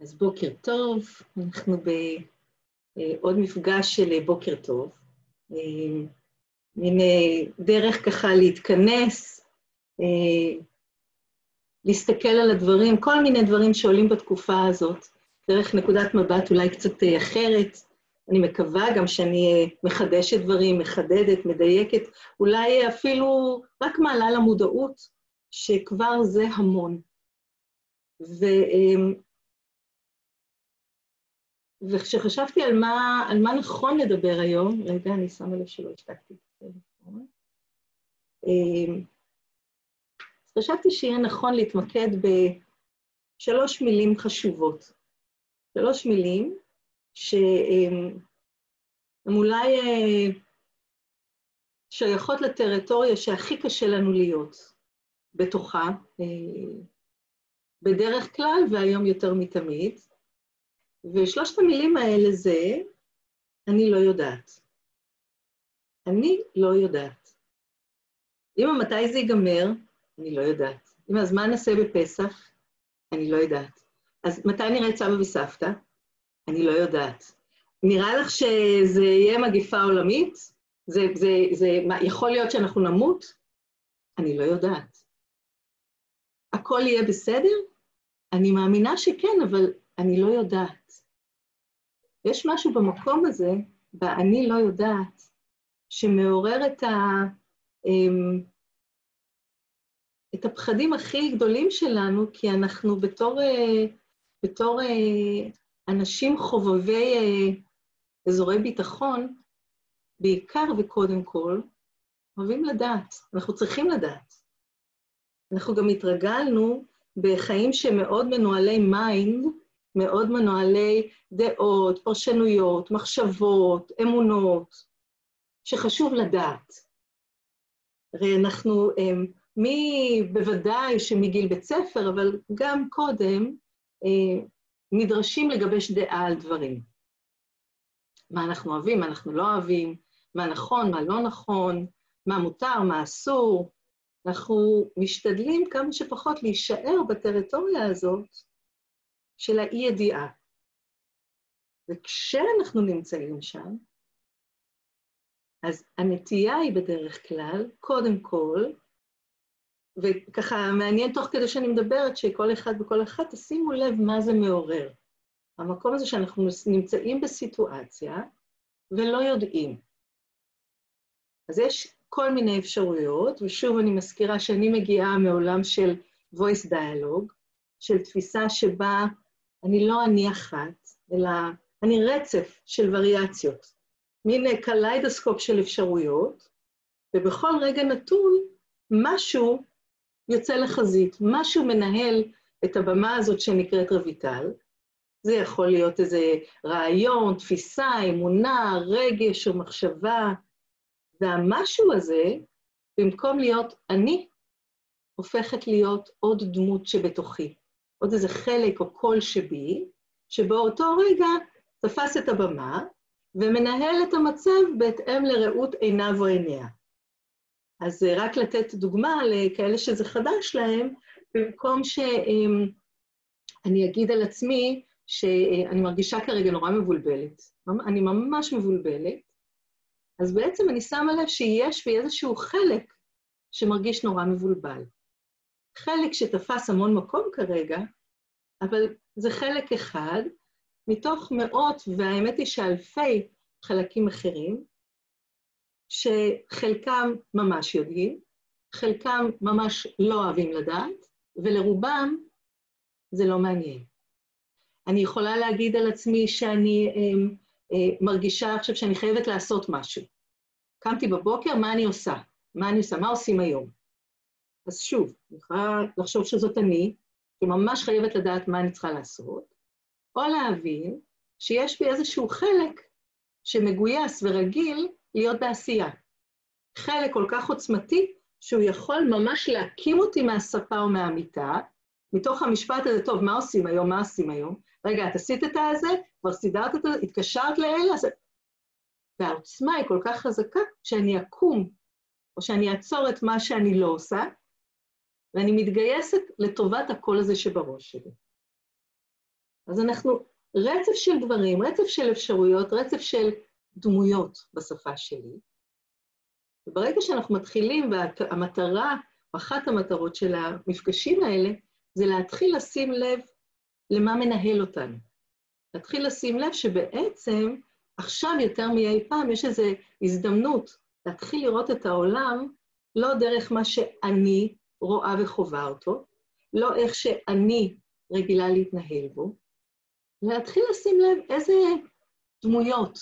אז בוקר טוב, אנחנו בעוד מפגש של בוקר טוב. מין דרך ככה להתכנס, להסתכל על הדברים, כל מיני דברים שעולים בתקופה הזאת, דרך נקודת מבט אולי קצת אחרת. אני מקווה גם שאני מחדשת דברים, מחדדת, מדייקת, אולי אפילו רק מעלה למודעות, שכבר זה המון. וכשחשבתי על מה, על מה נכון לדבר היום, רגע, אני שמה לב שלא השתקתי את הטלפון, חשבתי שיהיה נכון להתמקד בשלוש מילים חשובות. שלוש מילים שהן אולי שייכות לטריטוריה שהכי קשה לנו להיות בתוכה, בדרך כלל והיום יותר מתמיד. ושלושת המילים האלה זה, אני לא יודעת. אני לא יודעת. אם מתי זה ייגמר, אני לא יודעת. אם הזמן נעשה בפסח, אני לא יודעת. אז מתי נראה את סבא וסבתא? אני לא יודעת. נראה לך שזה יהיה מגיפה עולמית? זה, זה, זה, מה, יכול להיות שאנחנו נמות? אני לא יודעת. הכל יהיה בסדר? אני מאמינה שכן, אבל אני לא יודעת. יש משהו במקום הזה, ב"אני לא יודעת", שמעורר את, ה, אמ, את הפחדים הכי גדולים שלנו, כי אנחנו בתור, אה, בתור אה, אנשים חובבי אה, אזורי ביטחון, בעיקר וקודם כל, אוהבים לדעת, אנחנו צריכים לדעת. אנחנו גם התרגלנו בחיים שמאוד מנוהלי mind, מאוד מנוהלי דעות, פרשנויות, מחשבות, אמונות, שחשוב לדעת. הרי אנחנו, אמ, מי, בוודאי שמגיל בית ספר, אבל גם קודם, אה, נדרשים לגבש דעה על דברים. מה אנחנו אוהבים, מה אנחנו לא אוהבים, מה נכון, מה לא נכון, מה מותר, מה אסור. אנחנו משתדלים כמה שפחות להישאר בטריטוריה הזאת של האי-ידיעה. וכשאנחנו נמצאים שם, אז הנטייה היא בדרך כלל, קודם כל, וככה מעניין תוך כדי שאני מדברת, שכל אחד וכל אחת, תשימו לב מה זה מעורר. המקום הזה שאנחנו נמצאים בסיטואציה ולא יודעים. אז יש כל מיני אפשרויות, ושוב אני מזכירה שאני מגיעה מעולם של voice dialogue, של תפיסה שבה אני לא אני אחת, אלא אני רצף של וריאציות, מין קליידוסקופ של אפשרויות, ובכל רגע נתון משהו יוצא לחזית, משהו מנהל את הבמה הזאת שנקראת רויטל. זה יכול להיות איזה רעיון, תפיסה, אמונה, רגש או מחשבה, והמשהו הזה, במקום להיות אני, הופכת להיות עוד דמות שבתוכי. עוד איזה חלק או קול שבי, שבאותו רגע תפס את הבמה ומנהל את המצב בהתאם לראות עיניו או עיניה. אז רק לתת דוגמה לכאלה שזה חדש להם, במקום שאני אגיד על עצמי שאני מרגישה כרגע נורא מבולבלת, אני ממש מבולבלת, אז בעצם אני שמה לב שיש בי איזשהו חלק שמרגיש נורא מבולבל. חלק שתפס המון מקום כרגע, אבל זה חלק אחד מתוך מאות, והאמת היא שאלפי חלקים אחרים, שחלקם ממש יודעים, חלקם ממש לא אוהבים לדעת, ולרובם זה לא מעניין. אני יכולה להגיד על עצמי שאני אה, אה, מרגישה עכשיו שאני חייבת לעשות משהו. קמתי בבוקר, מה אני עושה? מה אני עושה? מה עושים היום? אז שוב, אני יכולה לחשוב שזאת אני, שממש חייבת לדעת מה אני צריכה לעשות, או להבין שיש בי איזשהו חלק שמגויס ורגיל להיות בעשייה. חלק כל כך עוצמתי, שהוא יכול ממש להקים אותי מהספה או מהמיטה, מתוך המשפט הזה, טוב, מה עושים היום, מה עושים היום? רגע, את עשית את הזה, כבר סידרת את זה, התקשרת לאלה, אז... והעוצמה היא כל כך חזקה, שאני אקום, או שאני אעצור את מה שאני לא עושה, ואני מתגייסת לטובת הקול הזה שבראש שלי. אז אנחנו רצף של דברים, רצף של אפשרויות, רצף של דמויות בשפה שלי. וברגע שאנחנו מתחילים, והמטרה, אחת המטרות של המפגשים האלה, זה להתחיל לשים לב למה מנהל אותנו. להתחיל לשים לב שבעצם עכשיו יותר מאי פעם יש איזו הזדמנות להתחיל לראות את העולם לא דרך מה שאני רואה וחווה אותו, לא איך שאני רגילה להתנהל בו, להתחיל לשים לב איזה דמויות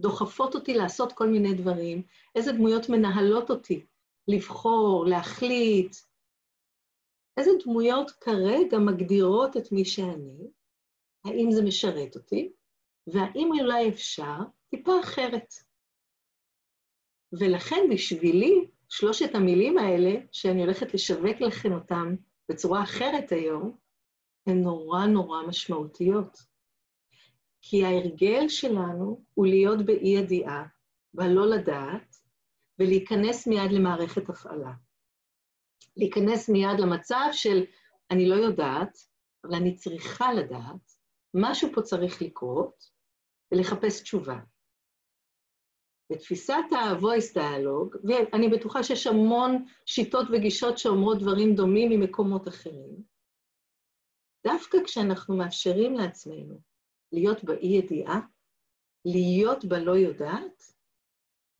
דוחפות אותי לעשות כל מיני דברים, איזה דמויות מנהלות אותי לבחור, להחליט, איזה דמויות כרגע מגדירות את מי שאני, האם זה משרת אותי, והאם אולי אפשר טיפה אחרת. ולכן בשבילי, שלושת המילים האלה, שאני הולכת לשווק לכם אותן בצורה אחרת היום, הן נורא נורא משמעותיות. כי ההרגל שלנו הוא להיות באי-ידיעה, והלא לדעת, ולהיכנס מיד למערכת הפעלה. להיכנס מיד למצב של אני לא יודעת, אבל אני צריכה לדעת, משהו פה צריך לקרות, ולחפש תשובה. בתפיסת ה-voice dialogue, ואני בטוחה שיש המון שיטות וגישות שאומרות דברים דומים ממקומות אחרים, דווקא כשאנחנו מאפשרים לעצמנו להיות באי-ידיעה, להיות בלא יודעת,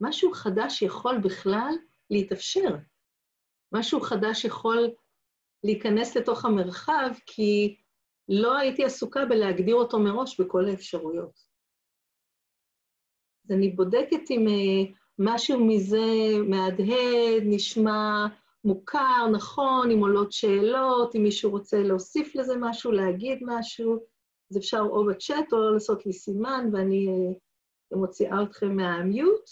משהו חדש יכול בכלל להתאפשר. משהו חדש יכול להיכנס לתוך המרחב, כי לא הייתי עסוקה בלהגדיר אותו מראש בכל האפשרויות. אז אני בודקת אם אה, משהו מזה מהדהד, נשמע מוכר, נכון, אם עולות שאלות, אם מישהו רוצה להוסיף לזה משהו, להגיד משהו, אז אפשר או בצ'אט או לעשות לי סימן, ואני אה, מוציאה אתכם מהמיוט.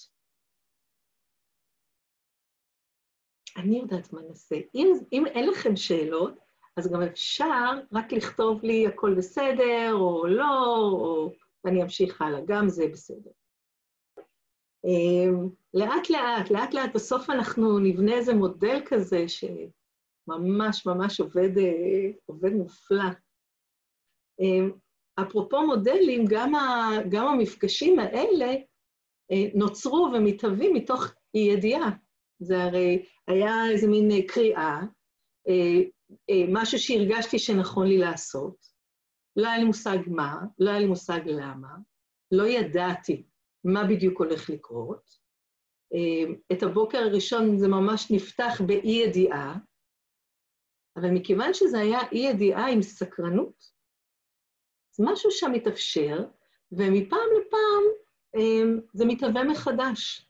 אני יודעת מה נעשה. אם, אם אין לכם שאלות, אז גם אפשר רק לכתוב לי הכל בסדר, או לא, או... ואני אמשיך הלאה, גם זה בסדר. אמ, לאט לאט, לאט לאט, בסוף אנחנו נבנה איזה מודל כזה שממש ממש עובד, אה, עובד מופלא. אמ, אפרופו מודלים, גם, ה, גם המפגשים האלה אה, נוצרו ומתהווים מתוך אי-ידיעה. זה הרי היה איזה מין אה, קריאה, משהו שהרגשתי שנכון לי לעשות. לא היה לי מושג מה, לא היה לי מושג למה, לא ידעתי מה בדיוק הולך לקרות. אה, את הבוקר הראשון זה ממש נפתח באי-ידיעה, אבל מכיוון שזה היה אי-ידיעה עם סקרנות, אז משהו שם מתאפשר, ומפעם לפעם אה, זה מתהווה מחדש.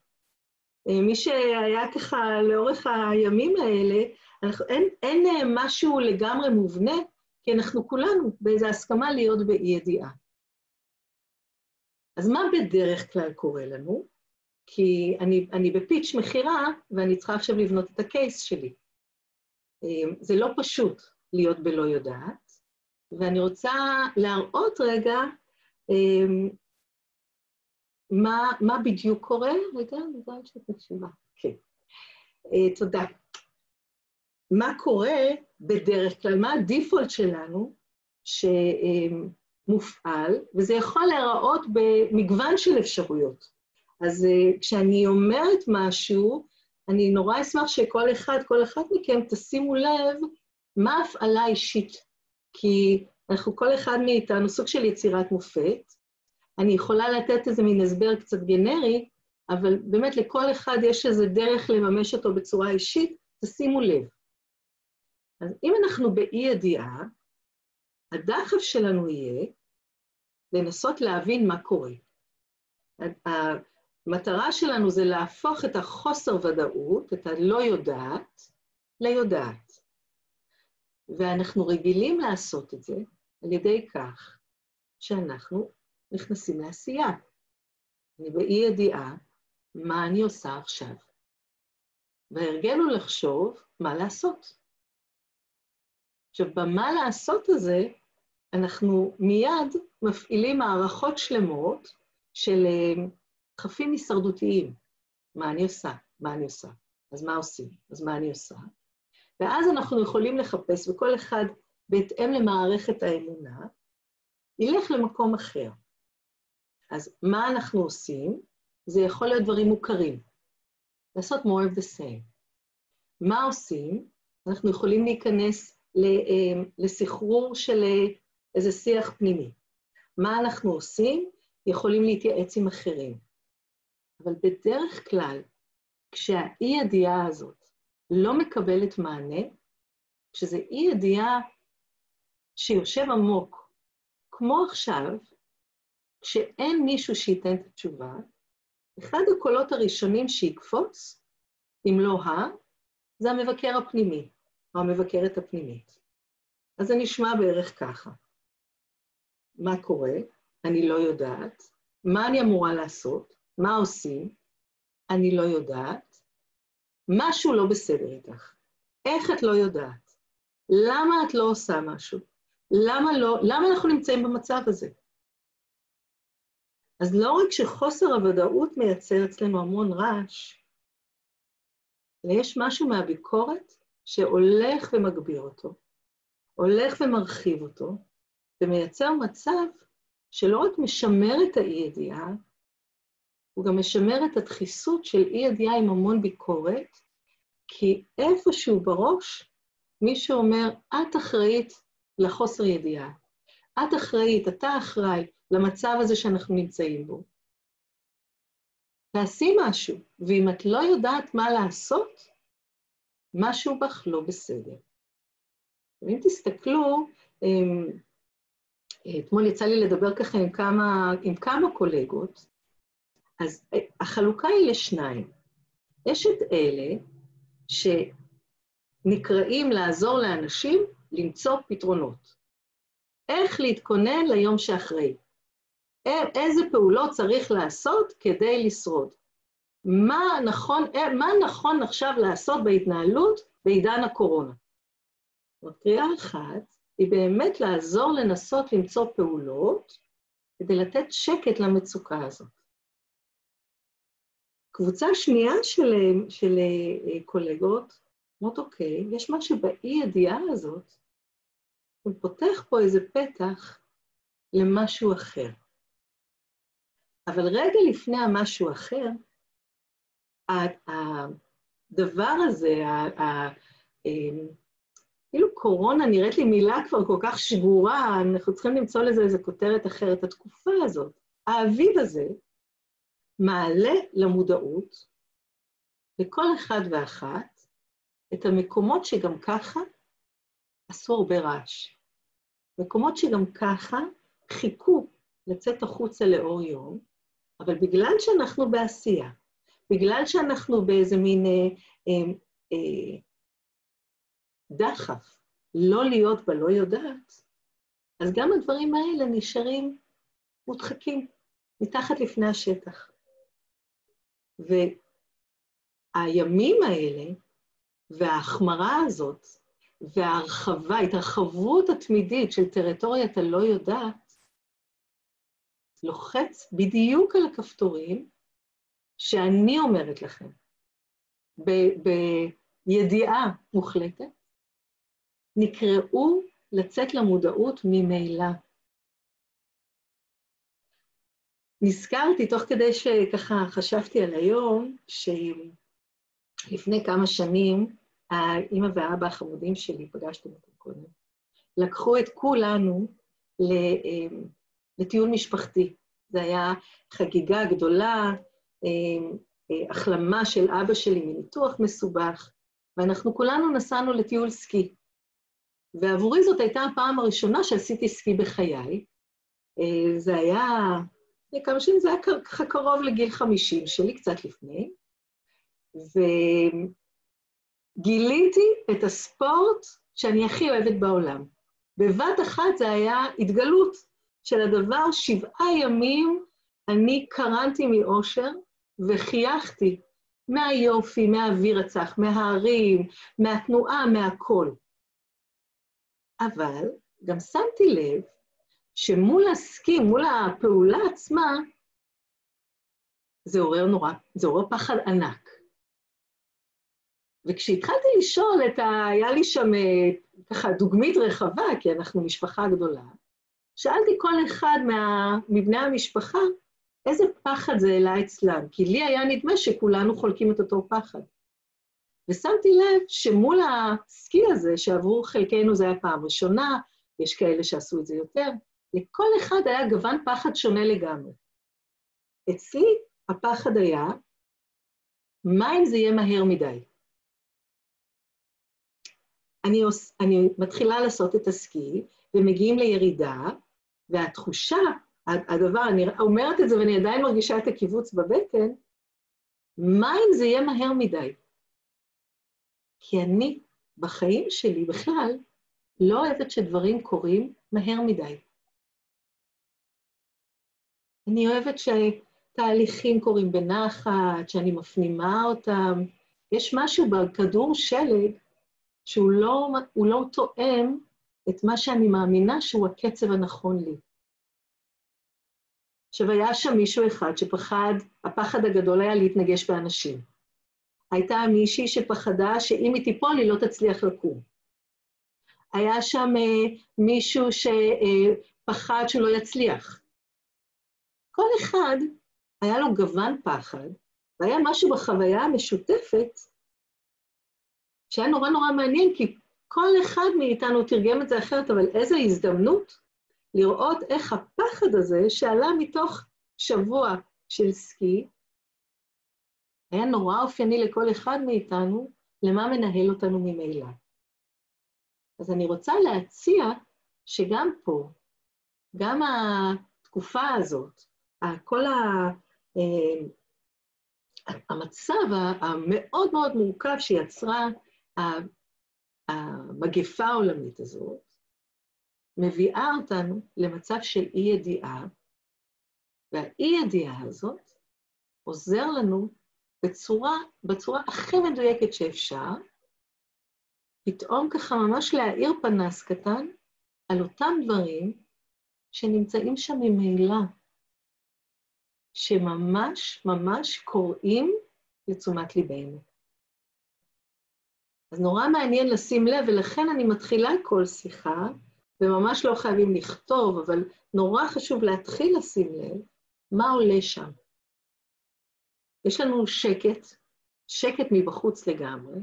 אה, מי שהיה ככה לאורך הימים האלה, אנחנו, אין, אין משהו לגמרי מובנה, כי אנחנו כולנו באיזו הסכמה להיות באי-ידיעה. אז מה בדרך כלל קורה לנו? כי אני, אני בפיץ' מכירה, ואני צריכה עכשיו לבנות את הקייס שלי. אמ, זה לא פשוט להיות בלא יודעת, ואני רוצה להראות רגע אמ, מה, מה בדיוק קורה. רגע, אני יודעת שאת מקשיבה. כן. אה, תודה. מה קורה בדרך כלל, מה הדיפולט שלנו, ש... מופעל, וזה יכול להיראות במגוון של אפשרויות. אז uh, כשאני אומרת משהו, אני נורא אשמח שכל אחד, כל אחת מכם תשימו לב מה ההפעלה האישית. כי אנחנו, כל אחד מאיתנו, סוג של יצירת מופת. אני יכולה לתת איזה מין הסבר קצת גנרי, אבל באמת לכל אחד יש איזה דרך לממש אותו בצורה אישית, תשימו לב. אז אם אנחנו באי-ידיעה, הדחף שלנו יהיה לנסות להבין מה קורה. המטרה שלנו זה להפוך את החוסר ודאות, את הלא יודעת, ליודעת. ואנחנו רגילים לעשות את זה על ידי כך שאנחנו נכנסים לעשייה. אני באי ידיעה מה אני עושה עכשיו. וההרגל הוא לחשוב מה לעשות. עכשיו, במה לעשות הזה, אנחנו מיד מפעילים מערכות שלמות של אה, דחפים הישרדותיים. מה אני עושה? מה אני עושה? אז מה עושים? אז מה אני עושה? ואז אנחנו יכולים לחפש, וכל אחד בהתאם למערכת האמונה, ילך למקום אחר. אז מה אנחנו עושים? זה יכול להיות דברים מוכרים. לעשות more of the same. מה עושים? אנחנו יכולים להיכנס לסחרור של אה, איזה שיח פנימי. מה אנחנו עושים? יכולים להתייעץ עם אחרים. אבל בדרך כלל, כשהאי-ידיעה הזאת לא מקבלת מענה, כשזה אי-ידיעה שיושב עמוק, כמו עכשיו, כשאין מישהו שייתן את התשובה, אחד הקולות הראשונים שיקפוץ, אם לא ה, זה המבקר הפנימי, המבקרת הפנימית. אז זה נשמע בערך ככה. מה קורה? אני לא יודעת. מה אני אמורה לעשות? מה עושים? אני לא יודעת. משהו לא בסדר איתך. איך את לא יודעת? למה את לא עושה משהו? למה לא, למה אנחנו נמצאים במצב הזה? אז לא רק שחוסר הוודאות מייצר אצלנו המון רעש, אלא יש משהו מהביקורת שהולך ומגביר אותו, הולך ומרחיב אותו, ומייצר מצב שלא רק משמר את האי-ידיעה, הוא גם משמר את הדחיסות של אי-ידיעה עם המון ביקורת, כי איפשהו בראש מישהו אומר, את אחראית לחוסר ידיעה. את אחראית, אתה אחראי למצב הזה שאנחנו נמצאים בו. תעשי משהו, ואם את לא יודעת מה לעשות, משהו בך לא בסדר. ואם תסתכלו, אמ, אתמול יצא לי לדבר ככה עם כמה, עם כמה קולגות, אז אה, החלוקה היא לשניים. יש את אלה שנקראים לעזור לאנשים למצוא פתרונות. איך להתכונן ליום שאחרי. איזה פעולות צריך לעשות כדי לשרוד. מה נכון, אה, מה נכון עכשיו לעשות בהתנהלות בעידן הקורונה. קריאה אחת היא באמת לעזור לנסות למצוא פעולות כדי לתת שקט למצוקה הזאת. קבוצה שנייה של, של אה, קולגות אומרות, אוקיי, יש משהו באי-ידיעה הזאת, הוא פותח פה איזה פתח למשהו אחר. אבל רגע לפני המשהו אחר, הדבר הזה, אמ, כאילו קורונה נראית לי מילה כבר כל כך שגורה, אנחנו צריכים למצוא לזה איזו כותרת אחרת. התקופה הזאת, האביב הזה, מעלה למודעות לכל אחד ואחת את המקומות שגם ככה עשו הרבה רעש. מקומות שגם ככה חיכו לצאת החוצה לאור יום, אבל בגלל שאנחנו בעשייה, בגלל שאנחנו באיזה מין אה, אה, אה, דחף לא להיות בלא יודעת, אז גם הדברים האלה נשארים מודחקים מתחת לפני השטח. והימים האלה וההחמרה הזאת וההרחבה, ההתרחבות התמידית של טריטוריית הלא יודעת, לוחץ בדיוק על הכפתורים שאני אומרת לכם, ב- בידיעה מוחלטת, נקראו לצאת למודעות ממילא. נזכרתי, תוך כדי שככה חשבתי על היום, שלפני כמה שנים האימא והאבא החמודים שלי, פגשתם אותם קודם, לקחו את כולנו אמ, לטיול משפחתי. זו הייתה חגיגה גדולה, אה, החלמה של אבא שלי מניתוח מסובך, ואנחנו כולנו נסענו לטיול סקי. ועבורי זאת הייתה הפעם הראשונה שעשיתי סקי בחיי. אה, זה היה, לפני כמה שנים, זה היה ככה קרוב לגיל 50 שלי, קצת לפני. ו... גיליתי את הספורט שאני הכי אוהבת בעולם. בבת אחת זה היה התגלות של הדבר, שבעה ימים אני קרנתי מאושר וחייכתי מהיופי, מהאוויר הצח, מההרים, מהתנועה, מהכל. אבל גם שמתי לב שמול הסקי, מול הפעולה עצמה, זה עורר נורא, זה עורר פחד ענק. וכשהתחלתי לשאול את ה... היה לי שם אה, ככה דוגמית רחבה, כי אנחנו משפחה גדולה, שאלתי כל אחד מה, מבני המשפחה, איזה פחד זה העלה אצלם, כי לי היה נדמה שכולנו חולקים את אותו פחד. ושמתי לב שמול הסקי הזה, שעבור חלקנו זה היה פעם ראשונה, יש כאלה שעשו את זה יותר, לכל אחד היה גוון פחד שונה לגמרי. אצלי הפחד היה, מה אם זה יהיה מהר מדי? אני, עוש, אני מתחילה לעשות את הסקי, ומגיעים לירידה, והתחושה, הדבר, אני אומרת את זה ואני עדיין מרגישה את הקיבוץ בבטן, מה אם זה יהיה מהר מדי? כי אני, בחיים שלי בכלל, לא אוהבת שדברים קורים מהר מדי. אני אוהבת שתהליכים קורים בנחת, שאני מפנימה אותם. יש משהו בכדור שלג שהוא לא, לא תואם את מה שאני מאמינה שהוא הקצב הנכון לי. עכשיו, היה שם מישהו אחד שפחד, הפחד הגדול היה להתנגש באנשים. הייתה מישהי שפחדה שאם היא תיפול היא לא תצליח לקום. היה שם uh, מישהו שפחד uh, שהוא לא יצליח. כל אחד היה לו גוון פחד, והיה משהו בחוויה המשותפת שהיה נורא נורא מעניין, כי כל אחד מאיתנו תרגם את זה אחרת, אבל איזו הזדמנות לראות איך הפחד הזה, שעלה מתוך שבוע של סקי, היה נורא אופייני לכל אחד מאיתנו, למה מנהל אותנו ממילא. אז אני רוצה להציע שגם פה, גם התקופה הזאת, כל ה... אה, המצב המאוד מאוד מורכב שיצרה המגפה העולמית הזאת, מביאה אותנו למצב של אי-ידיעה, והאי-ידיעה הזאת עוזר לנו בצורה, בצורה הכי מדויקת שאפשר, פתאום ככה ממש להאיר פנס קטן על אותם דברים שנמצאים שם ממילא, שממש ממש קוראים לתשומת ליבנו. אז נורא מעניין לשים לב, ולכן אני מתחילה כל שיחה, וממש לא חייבים לכתוב, אבל נורא חשוב להתחיל לשים לב מה עולה שם. יש לנו שקט, שקט מבחוץ לגמרי,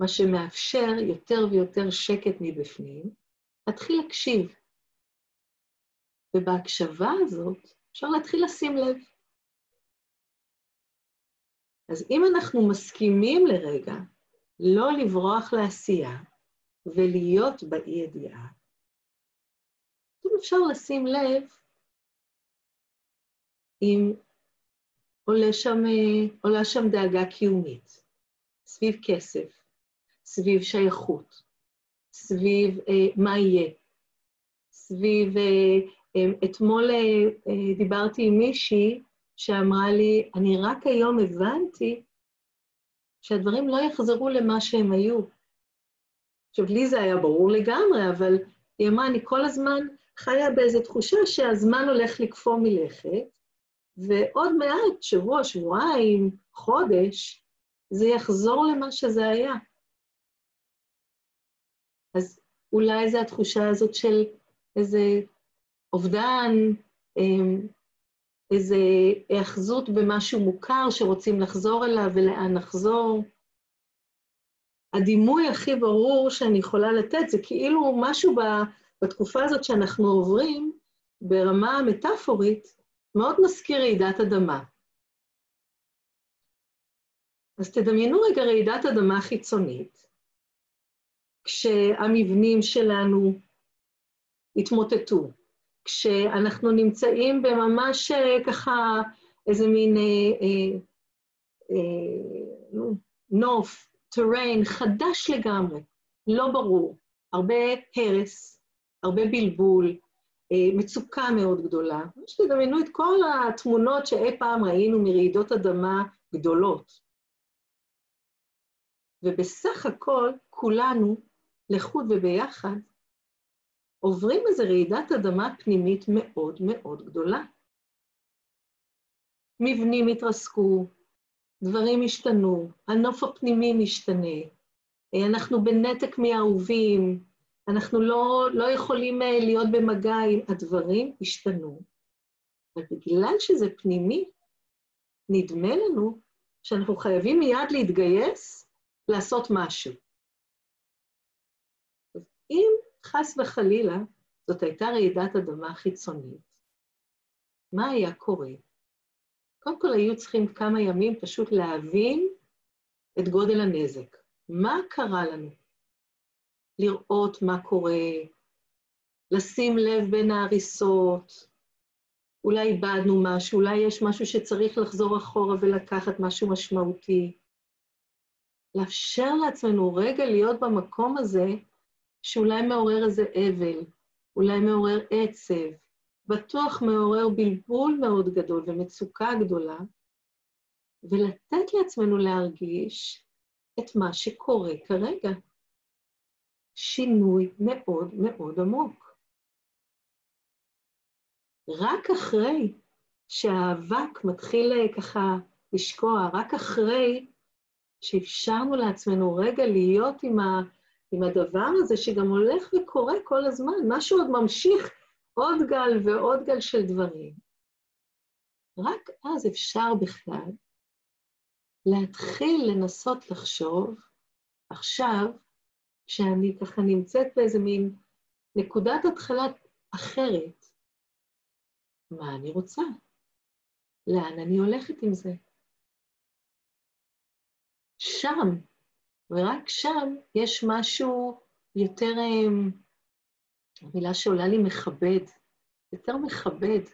מה שמאפשר יותר ויותר שקט מבפנים, להתחיל להקשיב. ובהקשבה הזאת אפשר להתחיל לשים לב. אז אם אנחנו מסכימים לרגע לא לברוח לעשייה ולהיות באי-ידיעה, פתאום אפשר לשים לב אם עולה שם, עולה שם דאגה קיומית, סביב כסף, סביב שייכות, סביב אה, מה יהיה, סביב... אה, אה, אתמול אה, אה, דיברתי עם מישהי שאמרה לי, אני רק היום הבנתי שהדברים לא יחזרו למה שהם היו. עכשיו, לי זה היה ברור לגמרי, אבל היא אמרה, אני כל הזמן חיה באיזו תחושה שהזמן הולך לקפוא מלכת, ועוד מעט, שבוע, שבועיים, חודש, זה יחזור למה שזה היה. אז אולי זו התחושה הזאת של איזה אובדן, אמ, איזו היאחזות במשהו מוכר שרוצים לחזור אליו ולאן לחזור. הדימוי הכי ברור שאני יכולה לתת זה כאילו משהו בתקופה הזאת שאנחנו עוברים, ברמה המטאפורית, מאוד מזכיר רעידת אדמה. אז תדמיינו רגע רעידת אדמה חיצונית, כשהמבנים שלנו התמוטטו, כשאנחנו נמצאים בממש אה, ככה איזה מין אה, אה, אה, נוף, טריין חדש לגמרי, לא ברור, הרבה הרס, הרבה בלבול, אה, מצוקה מאוד גדולה. שתדמיינו את כל התמונות שאי פעם ראינו מרעידות אדמה גדולות. ובסך הכל, כולנו, לחוד וביחד, עוברים איזו רעידת אדמה פנימית מאוד מאוד גדולה. מבנים התרסקו, דברים השתנו, הנוף הפנימי משתנה, אנחנו בנתק מאהובים, אנחנו לא, לא יכולים אה, להיות במגע עם הדברים, השתנו. ובגלל שזה פנימי, נדמה לנו שאנחנו חייבים מיד להתגייס לעשות משהו. אז אם חס וחלילה זאת הייתה רעידת אדמה חיצונית, מה היה קורה? קודם כל היו צריכים כמה ימים פשוט להבין את גודל הנזק. מה קרה לנו? לראות מה קורה, לשים לב בין ההריסות, אולי איבדנו משהו, אולי יש משהו שצריך לחזור אחורה ולקחת משהו משמעותי. לאפשר לעצמנו רגע להיות במקום הזה שאולי מעורר איזה אבל, אולי מעורר עצב, בטוח מעורר בלבול מאוד גדול ומצוקה גדולה, ולתת לעצמנו להרגיש את מה שקורה כרגע. שינוי מאוד מאוד עמוק. רק אחרי שהאבק מתחיל אה, ככה לשקוע, רק אחרי שאפשרנו לעצמנו רגע להיות עם, ה, עם הדבר הזה שגם הולך וקורה כל הזמן, משהו עוד ממשיך, עוד גל ועוד גל של דברים. רק אז אפשר בכלל להתחיל לנסות לחשוב, עכשיו, שאני ככה נמצאת באיזה מין נקודת התחלה אחרת, מה אני רוצה? לאן אני הולכת עם זה? שם, ורק שם, יש משהו יותר, אמ, המילה שעולה לי מכבד, יותר מכבד,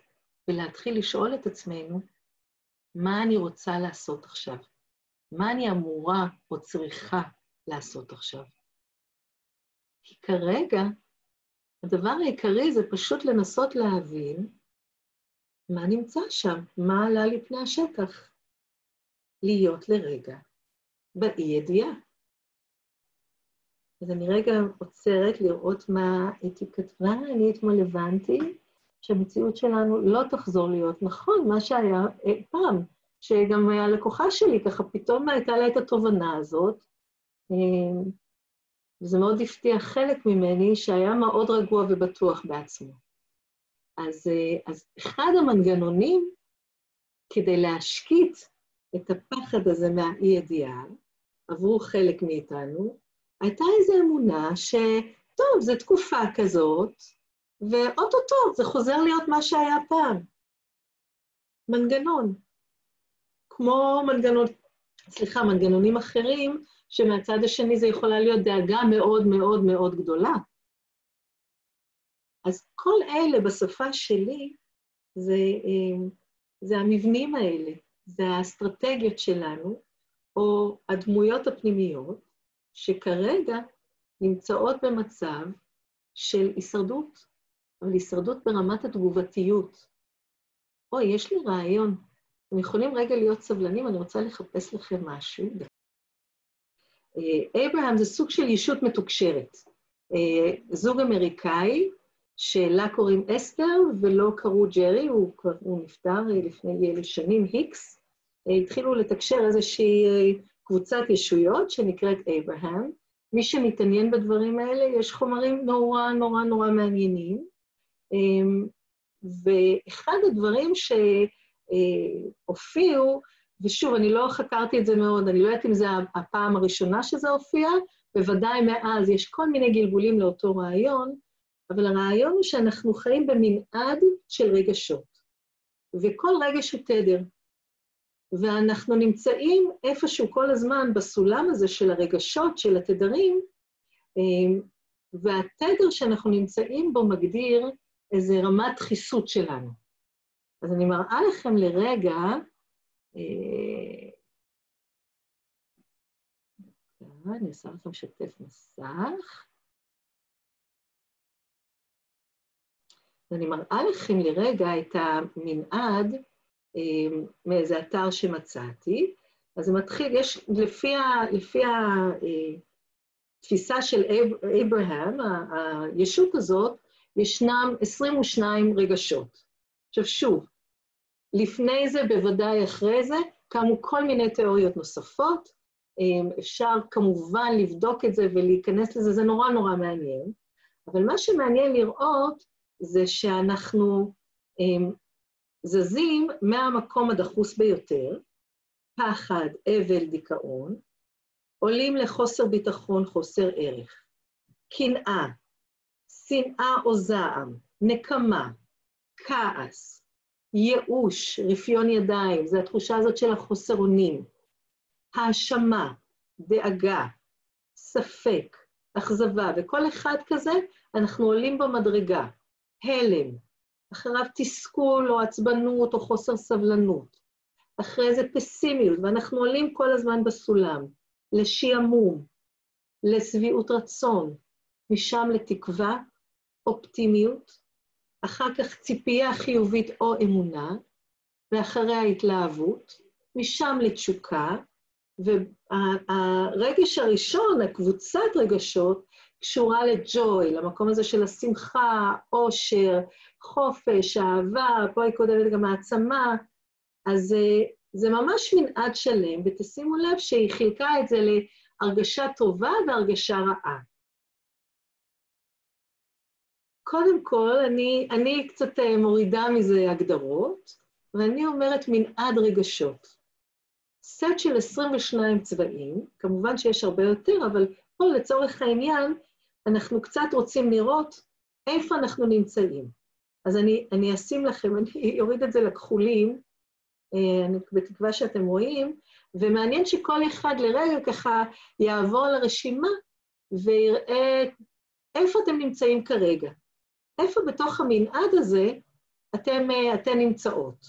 ולהתחיל לשאול את עצמנו, מה אני רוצה לעשות עכשיו? מה אני אמורה או צריכה לעשות עכשיו? כי כרגע, הדבר העיקרי זה פשוט לנסות להבין מה נמצא שם, מה עלה לפני השטח. להיות לרגע באי-ידיעה. אז אני רגע עוצרת לראות מה הייתי כתבה. אני אתמול הבנתי שהמציאות שלנו לא תחזור להיות נכון, מה שהיה פעם, שגם הלקוחה שלי, ככה פתאום הייתה לה את התובנה הזאת, וזה מאוד הפתיע חלק ממני שהיה מאוד רגוע ובטוח בעצמו. אז, אז אחד המנגנונים כדי להשקיט את הפחד הזה מהאי-ידיעה עבור חלק מאיתנו, הייתה איזו אמונה שטוב, זו תקופה כזאת, ואו-טו-טו זה חוזר להיות מה שהיה פעם. מנגנון. כמו מנגנון, סליחה, מנגנונים אחרים, שמהצד השני זה יכולה להיות דאגה מאוד מאוד מאוד גדולה. אז כל אלה בשפה שלי זה, אה, זה המבנים האלה, זה האסטרטגיות שלנו, או הדמויות הפנימיות, שכרגע נמצאות במצב של הישרדות, אבל הישרדות ברמת התגובתיות. אוי, יש לי רעיון. אתם יכולים רגע להיות סבלנים, אני רוצה לחפש לכם משהו. אה, אברהם זה סוג של ישות מתוקשרת. אה, זוג אמריקאי, שלה קוראים אסתר ולא קראו ג'רי, הוא, הוא נפטר לפני שנים, היקס. אה, התחילו לתקשר איזושהי קבוצת ישויות שנקראת אברהם. מי שמתעניין בדברים האלה, יש חומרים נורא נורא נורא מעניינים. ואחד הדברים שהופיעו, ושוב, אני לא חקרתי את זה מאוד, אני לא יודעת אם זו הפעם הראשונה שזה הופיע, בוודאי מאז יש כל מיני גלגולים לאותו רעיון, אבל הרעיון הוא שאנחנו חיים במנעד של רגשות, וכל רגש הוא תדר. ואנחנו נמצאים איפשהו כל הזמן בסולם הזה של הרגשות, של התדרים, אה, והתדר שאנחנו נמצאים בו מגדיר איזו רמת דחיסות שלנו. אז אני מראה לכם לרגע, אני אעשה לכם שתף מסך. אני מראה לכם לרגע את המנעד אה, מאיזה אתר שמצאתי. אז זה מתחיל, יש, לפי, ה, לפי התפיסה של אברהם, הישות הזאת, ישנם 22 רגשות. עכשיו שוב, לפני זה, בוודאי אחרי זה, קמו כל מיני תיאוריות נוספות. אה, אפשר כמובן לבדוק את זה ולהיכנס לזה, זה נורא נורא מעניין. אבל מה שמעניין לראות זה שאנחנו הם, זזים מהמקום הדחוס ביותר, פחד, אבל, דיכאון, עולים לחוסר ביטחון, חוסר ערך, קנאה, שנאה או זעם, נקמה, כעס, ייאוש, רפיון ידיים, זו התחושה הזאת של החוסר אונים, האשמה, דאגה, ספק, אכזבה, וכל אחד כזה, אנחנו עולים במדרגה. הלם, אחריו תסכול או עצבנות או חוסר סבלנות, אחרי זה פסימיות, ואנחנו עולים כל הזמן בסולם, לשעמום, לשביעות רצון, משם לתקווה, אופטימיות, אחר כך ציפייה חיובית או אמונה, ואחריה התלהבות, משם לתשוקה, והרגש הראשון, הקבוצת רגשות, קשורה לג'וי, למקום הזה של השמחה, עושר, חופש, אהבה, פה היא קודמת גם העצמה, אז זה ממש מנעד שלם, ותשימו לב שהיא חילקה את זה להרגשה טובה והרגשה רעה. קודם כל, אני, אני קצת אה, מורידה מזה הגדרות, ואני אומרת מנעד רגשות. סט של 22 צבעים, כמובן שיש הרבה יותר, אבל פה לצורך העניין, אנחנו קצת רוצים לראות איפה אנחנו נמצאים. אז אני, אני אשים לכם, אני אוריד את זה לכחולים, אה, אני בתקווה שאתם רואים, ומעניין שכל אחד לרגע ככה יעבור על הרשימה ויראה איפה אתם נמצאים כרגע. איפה בתוך המנעד הזה אתם, אה, אתן נמצאות.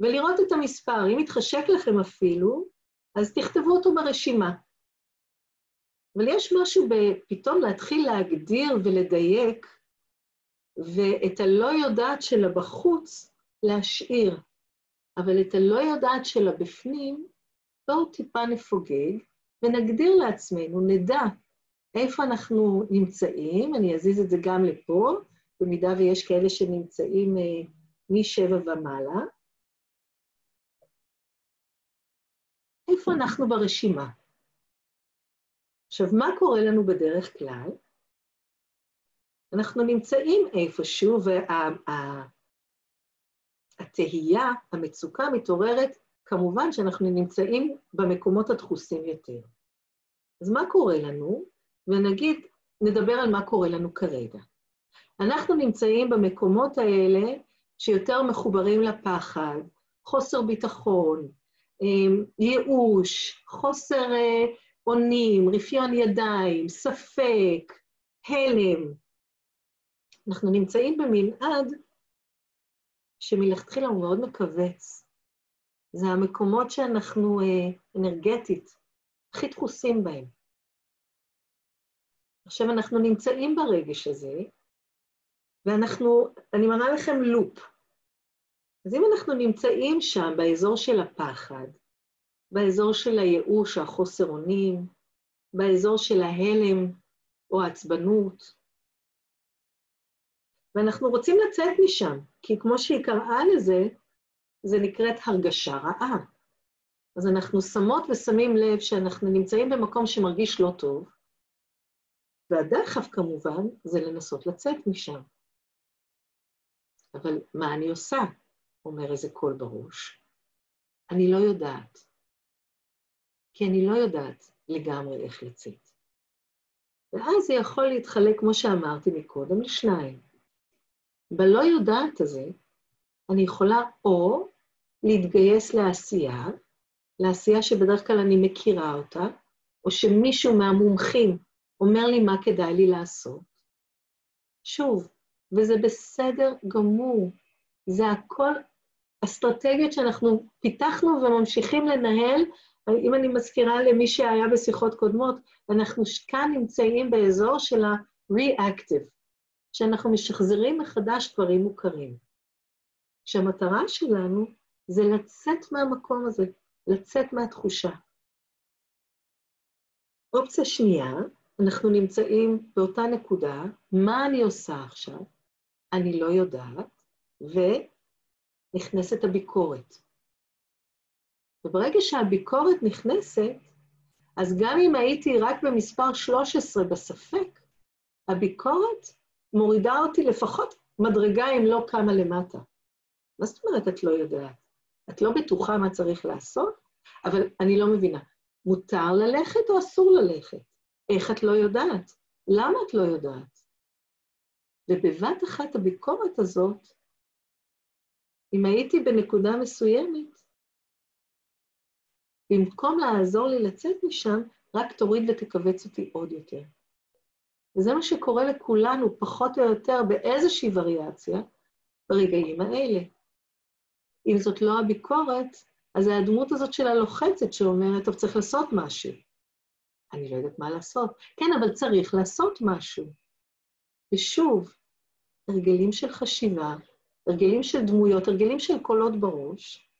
ולראות את המספר. אם יתחשק לכם אפילו, אז תכתבו אותו ברשימה. אבל יש משהו בפתאום להתחיל להגדיר ולדייק, ואת הלא יודעת שלה בחוץ להשאיר, אבל את הלא יודעת שלה בפנים, בואו טיפה נפוגג ונגדיר לעצמנו, נדע איפה אנחנו נמצאים, אני אזיז את זה גם לפה, במידה ויש כאלה שנמצאים אה, משבע ומעלה. איפה אנחנו ברשימה? עכשיו, מה קורה לנו בדרך כלל? אנחנו נמצאים איפשהו, והתהייה, וה, המצוקה מתעוררת, כמובן שאנחנו נמצאים במקומות הדחוסים יותר. אז מה קורה לנו? ונגיד, נדבר על מה קורה לנו כרגע. אנחנו נמצאים במקומות האלה שיותר מחוברים לפחד, חוסר ביטחון, אמ, ייאוש, חוסר אה, אונים, רפיון ידיים, ספק, הלם. אנחנו נמצאים במנעד שמלכתחילה הוא מאוד מכווץ. זה המקומות שאנחנו אה, אנרגטית הכי דחוסים בהם. עכשיו, אנחנו נמצאים ברגש הזה, ואנחנו, אני מראה לכם לופ. אז אם אנחנו נמצאים שם, באזור של הפחד, באזור של הייאוש או החוסר אונים, באזור של ההלם או העצבנות, ואנחנו רוצים לצאת משם, כי כמו שהיא קראה לזה, זה נקראת הרגשה רעה. אז אנחנו שמות ושמים לב שאנחנו נמצאים במקום שמרגיש לא טוב, והדחף כמובן זה לנסות לצאת משם. אבל מה אני עושה? אומר איזה קול בראש. אני לא יודעת. כי אני לא יודעת לגמרי איך לצאת. ואז זה יכול להתחלק, כמו שאמרתי מקודם, לשניים. בלא יודעת הזה, אני יכולה או להתגייס לעשייה, לעשייה שבדרך כלל אני מכירה אותה, או שמישהו מהמומחים אומר לי מה כדאי לי לעשות. שוב, וזה בסדר גמור, זה הכל אסטרטגיות שאנחנו פיתחנו וממשיכים לנהל. אם אני מזכירה למי שהיה בשיחות קודמות, אנחנו כאן נמצאים באזור של ה-reactive, שאנחנו משחזרים מחדש דברים מוכרים. כשהמטרה שלנו זה לצאת מהמקום הזה, לצאת מהתחושה. אופציה שנייה, אנחנו נמצאים באותה נקודה, מה אני עושה עכשיו? אני לא יודעת, ונכנסת הביקורת. וברגע שהביקורת נכנסת, אז גם אם הייתי רק במספר 13 בספק, הביקורת מורידה אותי לפחות מדרגה אם לא כמה למטה. מה זאת אומרת את לא יודעת? את לא בטוחה מה צריך לעשות? אבל אני לא מבינה. מותר ללכת או אסור ללכת? איך את לא יודעת? למה את לא יודעת? ובבת אחת הביקורת הזאת, אם הייתי בנקודה מסוימת, במקום לעזור לי לצאת משם, רק תוריד ותכווץ אותי עוד יותר. וזה מה שקורה לכולנו, פחות או יותר, באיזושהי וריאציה, ברגעים האלה. אם זאת לא הביקורת, אז זה הדמות הזאת של הלוחצת שאומרת, טוב, צריך לעשות משהו. אני לא יודעת מה לעשות. כן, אבל צריך לעשות משהו. ושוב, הרגלים של חשיבה, הרגלים של דמויות, הרגלים של קולות בראש,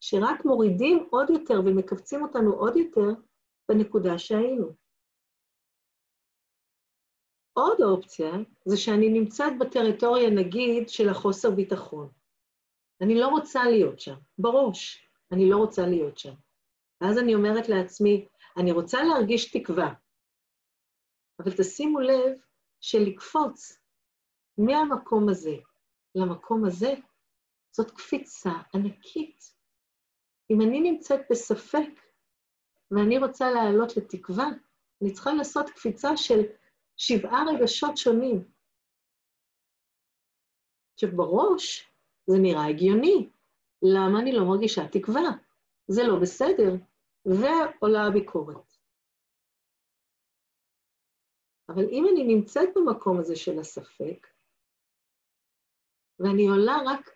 שרק מורידים עוד יותר ומכווצים אותנו עוד יותר בנקודה שהיינו. עוד אופציה זה שאני נמצאת בטריטוריה, נגיד, של החוסר ביטחון. אני לא רוצה להיות שם, בראש, אני לא רוצה להיות שם. ואז אני אומרת לעצמי, אני רוצה להרגיש תקווה, אבל תשימו לב שלקפוץ מהמקום הזה למקום הזה, זאת קפיצה ענקית. אם אני נמצאת בספק ואני רוצה לעלות לתקווה, אני צריכה לעשות קפיצה של שבעה רגשות שונים. עכשיו, בראש זה נראה הגיוני. למה אני לא מרגישה תקווה? זה לא בסדר, ועולה הביקורת. אבל אם אני נמצאת במקום הזה של הספק, ואני עולה רק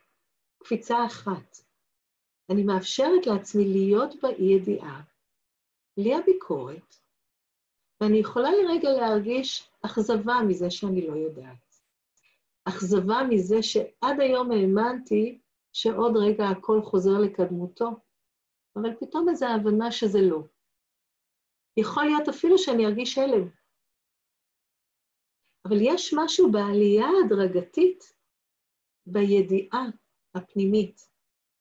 קפיצה אחת, אני מאפשרת לעצמי להיות באי-ידיעה, בלי הביקורת, ואני יכולה לרגע להרגיש אכזבה מזה שאני לא יודעת. אכזבה מזה שעד היום האמנתי שעוד רגע הכל חוזר לקדמותו, אבל פתאום איזו הבנה שזה לא. יכול להיות אפילו שאני ארגיש הלם. אבל יש משהו בעלייה ההדרגתית, בידיעה הפנימית,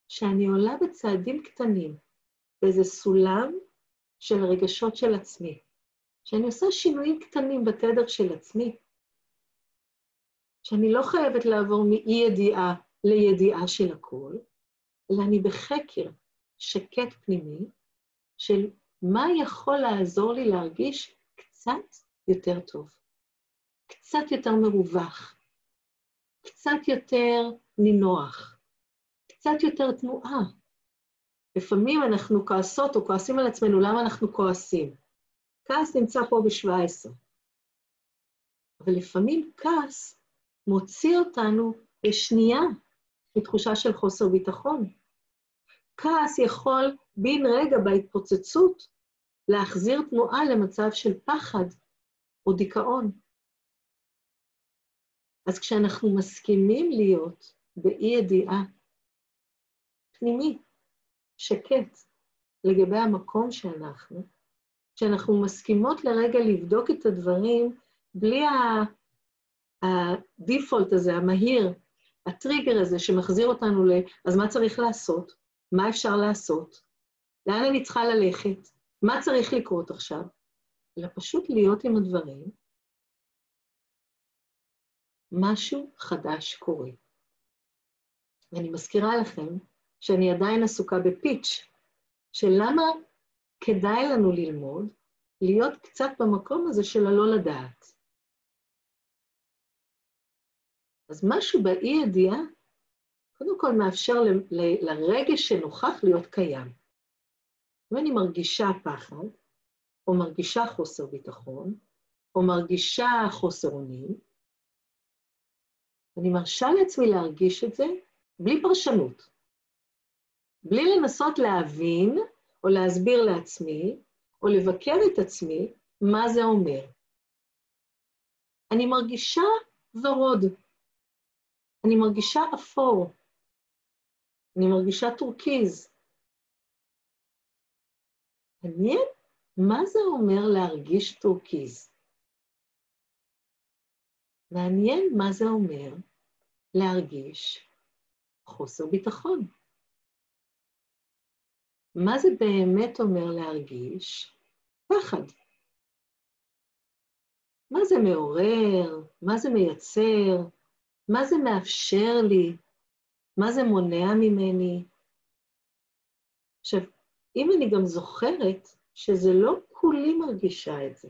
שאני עולה בצעדים קטנים, באיזה סולם של רגשות של עצמי, שאני עושה שינויים קטנים בתדר של עצמי, שאני לא חייבת לעבור מאי-ידיעה לידיעה של הכל, אלא אני בחקר שקט פנימי של מה יכול לעזור לי להרגיש קצת יותר טוב, קצת יותר מרווח, קצת יותר נינוח, קצת יותר תנועה. לפעמים אנחנו כועסות או כועסים על עצמנו, למה אנחנו כועסים? כעס נמצא פה ב-17. אבל לפעמים כעס מוציא אותנו בשנייה מתחושה של חוסר ביטחון. כעס יכול בן רגע בהתפוצצות להחזיר תנועה למצב של פחד או דיכאון. אז כשאנחנו מסכימים להיות באי-ידיעה פנימי, שקט, לגבי המקום שאנחנו, כשאנחנו מסכימות לרגע לבדוק את הדברים בלי הדיפולט הזה, המהיר, הטריגר הזה שמחזיר אותנו ל... אז מה צריך לעשות? מה אפשר לעשות? לאן אני צריכה ללכת? מה צריך לקרות עכשיו? אלא פשוט להיות עם הדברים. משהו חדש קורה. ואני מזכירה לכם שאני עדיין עסוקה בפיץ' של למה כדאי לנו ללמוד להיות קצת במקום הזה של הלא לדעת. אז משהו באי-ידיעה, קודם כל מאפשר ל- ל- לרגש שנוכח להיות קיים. אם אני מרגישה פחד, או מרגישה חוסר ביטחון, או מרגישה חוסר אונים, אני מרשה לעצמי להרגיש את זה בלי פרשנות. בלי לנסות להבין או להסביר לעצמי, או לבקר את עצמי, מה זה אומר. אני מרגישה ורוד. אני מרגישה אפור. אני מרגישה טורקיז. מעניין מה זה אומר להרגיש טורקיז. מעניין מה זה אומר להרגיש חוסר ביטחון. מה זה באמת אומר להרגיש? פחד. מה זה מעורר, מה זה מייצר, מה זה מאפשר לי, מה זה מונע ממני. עכשיו, אם אני גם זוכרת שזה לא כולי מרגישה את זה,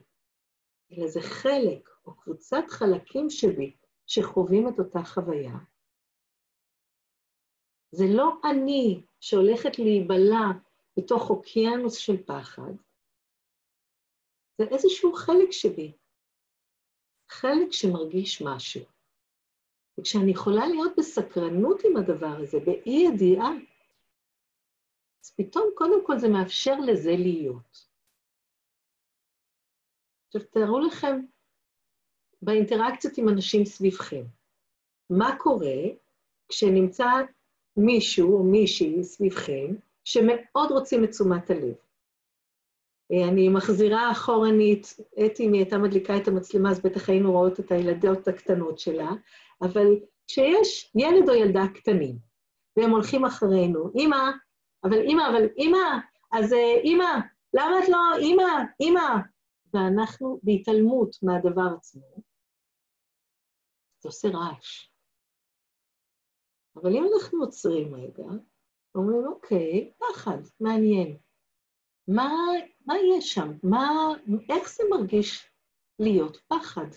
אלא זה חלק או קבוצת חלקים שבי שחווים את אותה חוויה, זה לא אני שהולכת להיבלע בתוך אוקיינוס של פחד, זה איזשהו חלק שבי, חלק שמרגיש משהו. וכשאני יכולה להיות בסקרנות עם הדבר הזה, באי-ידיעה, אז פתאום, קודם כל, זה מאפשר לזה להיות. עכשיו, תארו לכם באינטראקציות עם אנשים סביבכם, מה קורה כשנמצא מישהו או מישהי סביבכם שמאוד רוצים את תשומת הלב. אני מחזירה אחורנית, אתי, אם היא הייתה מדליקה את המצלמה, אז בטח היינו רואות את הילדות הקטנות שלה, אבל כשיש ילד או ילדה קטנים, והם הולכים אחרינו, אמא, אבל אמא, אבל אמא, אז אמא, למה את לא, אמא, אמא, ואנחנו בהתעלמות מהדבר עצמו, זה עושה רעש. אבל אם אנחנו עוצרים רגע, אומרים, אוקיי, פחד, מעניין. מה, מה יש שם? מה, איך זה מרגיש להיות פחד?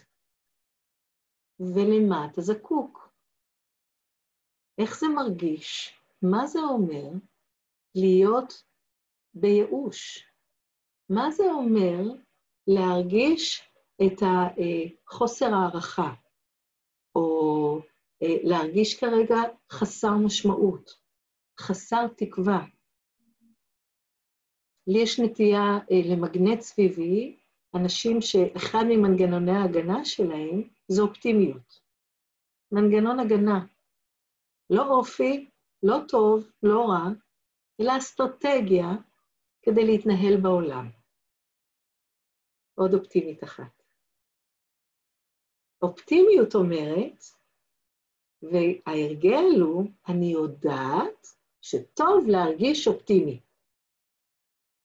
ולמה אתה זקוק? איך זה מרגיש? מה זה אומר להיות בייאוש? מה זה אומר להרגיש את החוסר הערכה, או אה, להרגיש כרגע חסר משמעות, חסר תקווה. לי יש נטייה אה, למגנט סביבי אנשים שאחד ממנגנוני ההגנה שלהם זה אופטימיות. מנגנון הגנה. לא אופי, לא טוב, לא רע, אלא אסטרטגיה כדי להתנהל בעולם. עוד אופטימית אחת. אופטימיות אומרת, וההרגל הוא, אני יודעת שטוב להרגיש אופטימי.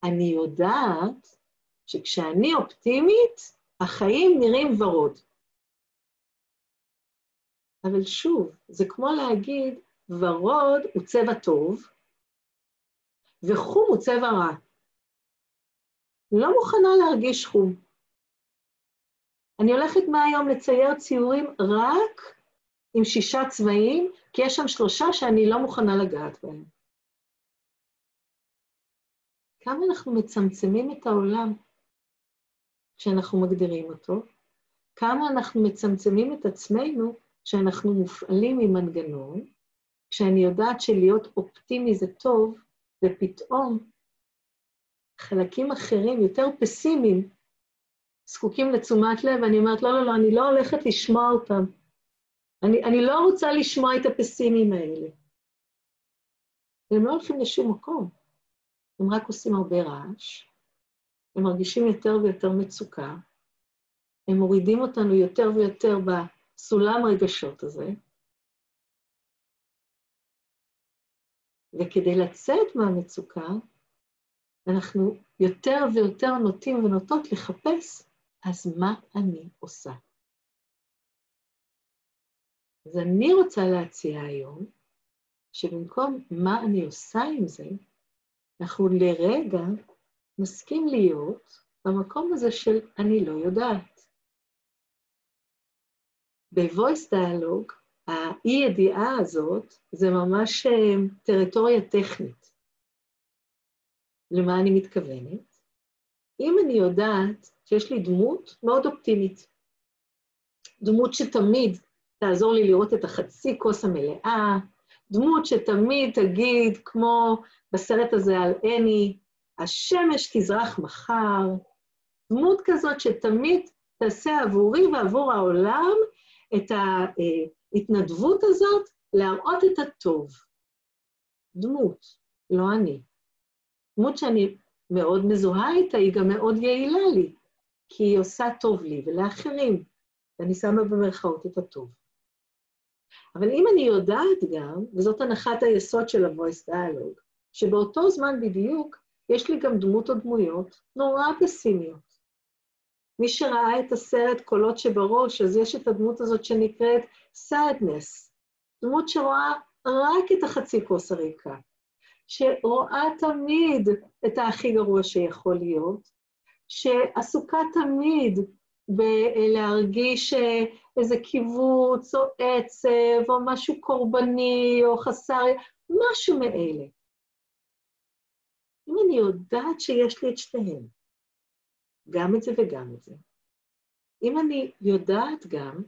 אני יודעת שכשאני אופטימית, החיים נראים ורוד. אבל שוב, זה כמו להגיד, ורוד הוא צבע טוב, וחום הוא צבע רע. לא מוכנה להרגיש חום. אני הולכת מהיום לצייר ציורים רק עם שישה צבעים, כי יש שם שלושה שאני לא מוכנה לגעת בהם. כמה אנחנו מצמצמים את העולם כשאנחנו מגדירים אותו, כמה אנחנו מצמצמים את עצמנו כשאנחנו מופעלים ממנגנון, כשאני יודעת שלהיות אופטימי זה טוב, ופתאום חלקים אחרים, יותר פסימיים, זקוקים לתשומת לב, ואני אומרת, לא, לא, לא, אני לא הולכת לשמוע אותם. אני, אני לא רוצה לשמוע את הפסימיים האלה. הם לא הולכים לשום מקום, הם רק עושים הרבה רעש, הם מרגישים יותר ויותר מצוקה, הם מורידים אותנו יותר ויותר בסולם רגשות הזה, וכדי לצאת מהמצוקה, אנחנו יותר ויותר נוטים ונוטות לחפש, אז מה אני עושה? אז אני רוצה להציע היום, שבמקום מה אני עושה עם זה, אנחנו לרגע נסכים להיות במקום הזה של אני לא יודעת. ב-voice dialogue, האי-ידיעה הזאת זה ממש אה, טריטוריה טכנית. למה אני מתכוונת? אם אני יודעת שיש לי דמות מאוד אופטימית, דמות שתמיד תעזור לי לראות את החצי כוס המלאה, דמות שתמיד תגיד, כמו בסרט הזה על אני, השמש תזרח מחר, דמות כזאת שתמיד תעשה עבורי ועבור העולם את ההתנדבות הזאת להראות את הטוב. דמות, לא אני. דמות שאני מאוד מזוהה איתה, היא גם מאוד יעילה לי, כי היא עושה טוב לי ולאחרים, ואני שמה במרכאות את הטוב. אבל אם אני יודעת גם, וזאת הנחת היסוד של ה-voice dialogue, שבאותו זמן בדיוק יש לי גם דמות או דמויות נורא פסימיות. מי שראה את הסרט קולות שבראש, אז יש את הדמות הזאת שנקראת sadness, דמות שרואה רק את החצי כוס הריקה, שרואה תמיד את הכי גרוע שיכול להיות, שעסוקה תמיד בלהרגיש איזה קיבוץ או עצב או משהו קורבני או חסר, משהו מאלה. אם אני יודעת שיש לי את שתיהם, גם את זה וגם את זה, אם אני יודעת גם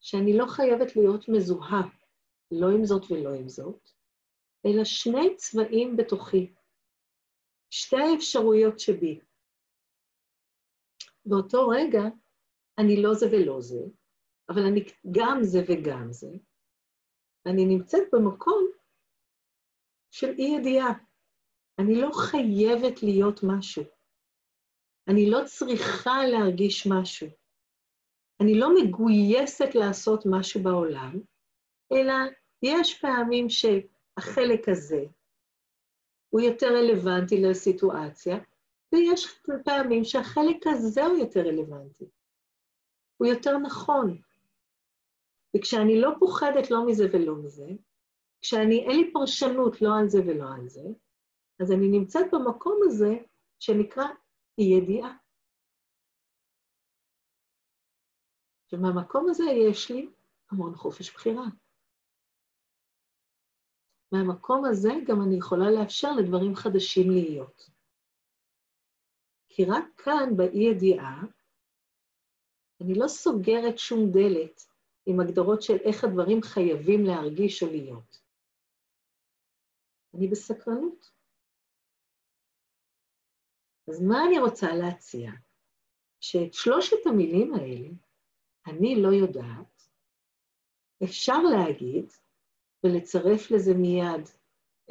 שאני לא חייבת להיות מזוהה, לא עם זאת ולא עם זאת, אלא שני צבעים בתוכי, שתי האפשרויות שבי. באותו רגע אני לא זה ולא זה, אבל אני גם זה וגם זה, ואני נמצאת במקום של אי-ידיעה. אני לא חייבת להיות משהו. אני לא צריכה להרגיש משהו. אני לא מגויסת לעשות משהו בעולם, אלא יש פעמים שהחלק הזה הוא יותר רלוונטי לסיטואציה, ויש פעמים שהחלק הזה הוא יותר רלוונטי. הוא יותר נכון. וכשאני לא פוחדת לא מזה ולא מזה, כשאני, אין לי פרשנות לא על זה ולא על זה, אז אני נמצאת במקום הזה שנקרא אי-ידיעה. ומהמקום הזה יש לי המון חופש בחירה. מהמקום הזה גם אני יכולה לאפשר לדברים חדשים להיות. כי רק כאן, באי-ידיעה, אני לא סוגרת שום דלת עם הגדרות של איך הדברים חייבים להרגיש או להיות. אני בסקרנות. אז מה אני רוצה להציע? שאת שלושת המילים האלה, אני לא יודעת, אפשר להגיד ולצרף לזה מיד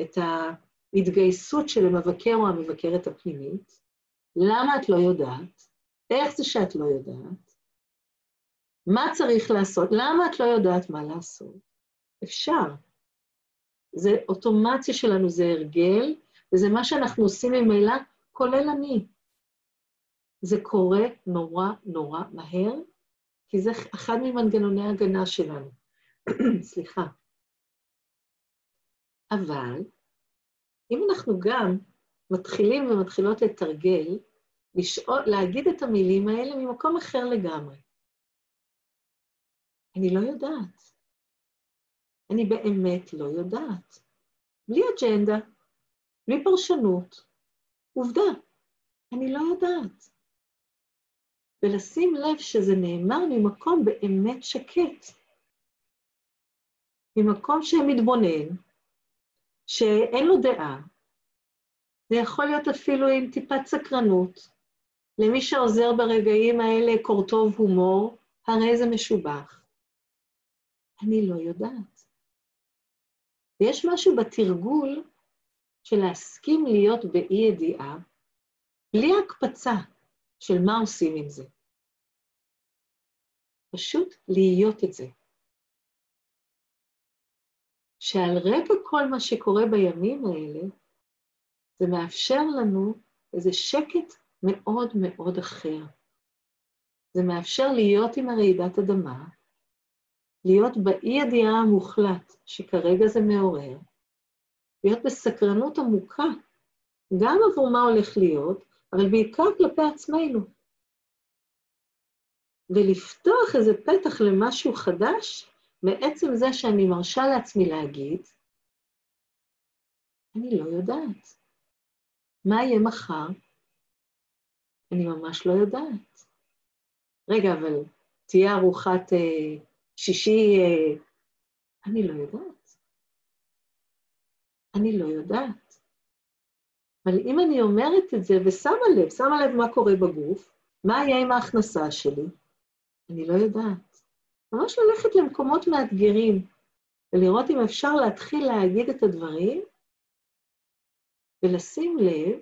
את ההתגייסות של המבקר או המבקרת הפנימית, למה את לא יודעת, איך זה שאת לא יודעת, מה צריך לעשות, למה את לא יודעת מה לעשות. אפשר. זה אוטומציה שלנו, זה הרגל, וזה מה שאנחנו עושים ממילא, כולל אני. זה קורה נורא נורא מהר, כי זה אחד ממנגנוני ההגנה שלנו. סליחה. אבל אם אנחנו גם מתחילים ומתחילות לתרגל, לשאול, להגיד את המילים האלה ממקום אחר לגמרי. אני לא יודעת. אני באמת לא יודעת. בלי אג'נדה, בלי פרשנות. עובדה, אני לא יודעת. ולשים לב שזה נאמר ממקום באמת שקט. ממקום שמתבונן, שאין לו דעה, זה יכול להיות אפילו עם טיפת סקרנות. למי שעוזר ברגעים האלה קורטוב הומור, הרי זה משובח. אני לא יודעת. ויש משהו בתרגול של להסכים להיות באי-ידיעה, בלי הקפצה של מה עושים עם זה. פשוט להיות את זה. שעל רקע כל מה שקורה בימים האלה, זה מאפשר לנו איזה שקט מאוד מאוד אחר. זה מאפשר להיות עם הרעידת אדמה, להיות באי-ידיעה המוחלט שכרגע זה מעורר, להיות בסקרנות עמוקה, גם עבור מה הולך להיות, אבל בעיקר כלפי עצמנו. ולפתוח איזה פתח למשהו חדש, מעצם זה שאני מרשה לעצמי להגיד, אני לא יודעת. מה יהיה מחר? אני ממש לא יודעת. רגע, אבל תהיה ארוחת אה, שישי, אה, אני לא יודעת. אני לא יודעת. אבל אם אני אומרת את זה ושמה לב, שמה לב מה קורה בגוף, מה יהיה עם ההכנסה שלי, אני לא יודעת. ממש ללכת למקומות מאתגרים ולראות אם אפשר להתחיל להגיד את הדברים ולשים לב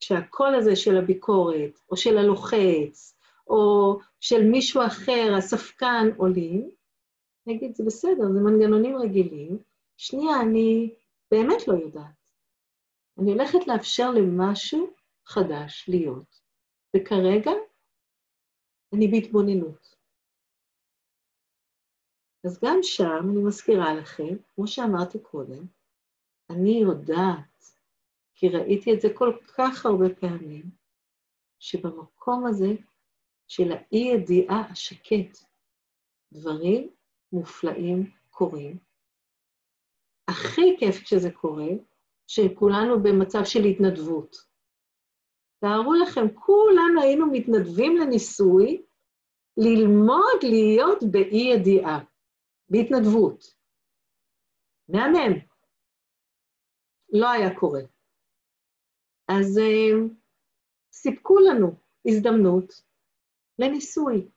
שהקול הזה של הביקורת, או של הלוחץ, או של מישהו אחר, הספקן, עולים, נגיד, זה בסדר, זה מנגנונים רגילים. שנייה, אני באמת לא יודעת. אני הולכת לאפשר למשהו חדש להיות. וכרגע אני בהתבוננות. אז גם שם אני מזכירה לכם, כמו שאמרתי קודם, אני יודעת, כי ראיתי את זה כל כך הרבה פעמים, שבמקום הזה של האי-ידיעה השקט, דברים מופלאים קורים. הכי כיף כשזה קורה, שכולנו במצב של התנדבות. תארו לכם, כולנו היינו מתנדבים לניסוי ללמוד להיות באי-ידיעה, בהתנדבות. מהמם. לא היה קורה. אז uh, סיפקו לנו הזדמנות לניסוי.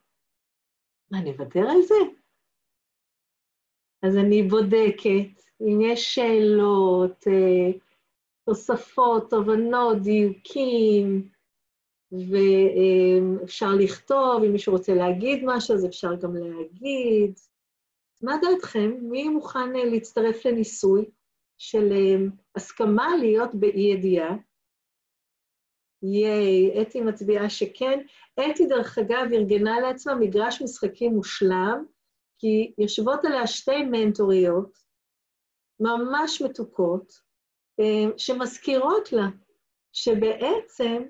מה, נוותר על זה? אז אני בודקת אם יש שאלות, uh, תוספות, תובנות, דיוקים, ואפשר לכתוב, אם מישהו רוצה להגיד משהו, אז אפשר גם להגיד. מה דעתכם? מי מוכן אה, להצטרף לניסוי של אה, הסכמה להיות באי-ידיעה? ייי, אתי מצביעה שכן. אתי, דרך אגב, ארגנה לעצמה מגרש משחקים מושלם, כי יושבות עליה שתי מנטוריות, ממש מתוקות, אה, שמזכירות לה שבעצם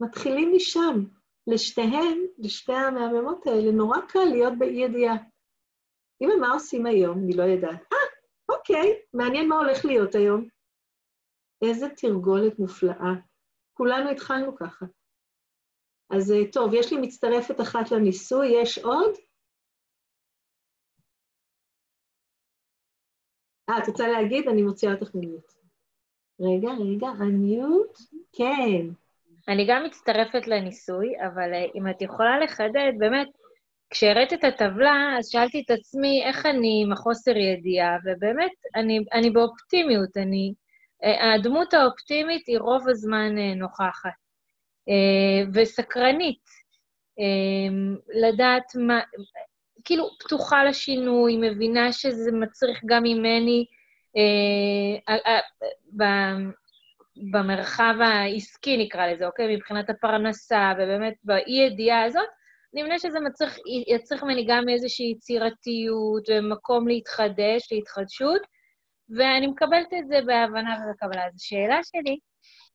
מתחילים משם. לשתיהן, לשתי המהממות האלה, נורא קל להיות באי-ידיעה. אמא, מה עושים היום? אני לא יודעת. אה, אוקיי, מעניין מה הולך להיות היום. איזה תרגולת מופלאה. כולנו התחלנו ככה. אז אה, טוב, יש לי מצטרפת אחת לניסוי, יש עוד? אה, את רוצה להגיד? אני מוציאה אותך ממיוט. רגע, רגע, המיוט? כן. אני גם מצטרפת לניסוי, אבל אה, אם את יכולה לחדד, באמת, כשהראית את הטבלה, אז שאלתי את עצמי איך אני עם החוסר ידיעה, ובאמת, אני, אני באופטימיות, אני... אה, הדמות האופטימית היא רוב הזמן אה, נוכחת, וסקרנית, לדעת מה... כאילו, פתוחה לשינוי, מבינה שזה מצריך גם ממני במרחב העסקי, נקרא לזה, אוקיי? מבחינת הפרנסה, ובאמת באי-ידיעה הזאת, אני מבינה שזה מצריך, יצריך ממני גם איזושהי יצירתיות ומקום להתחדש, להתחדשות, ואני מקבלת את זה בהבנה ובקבלה. אז השאלה שלי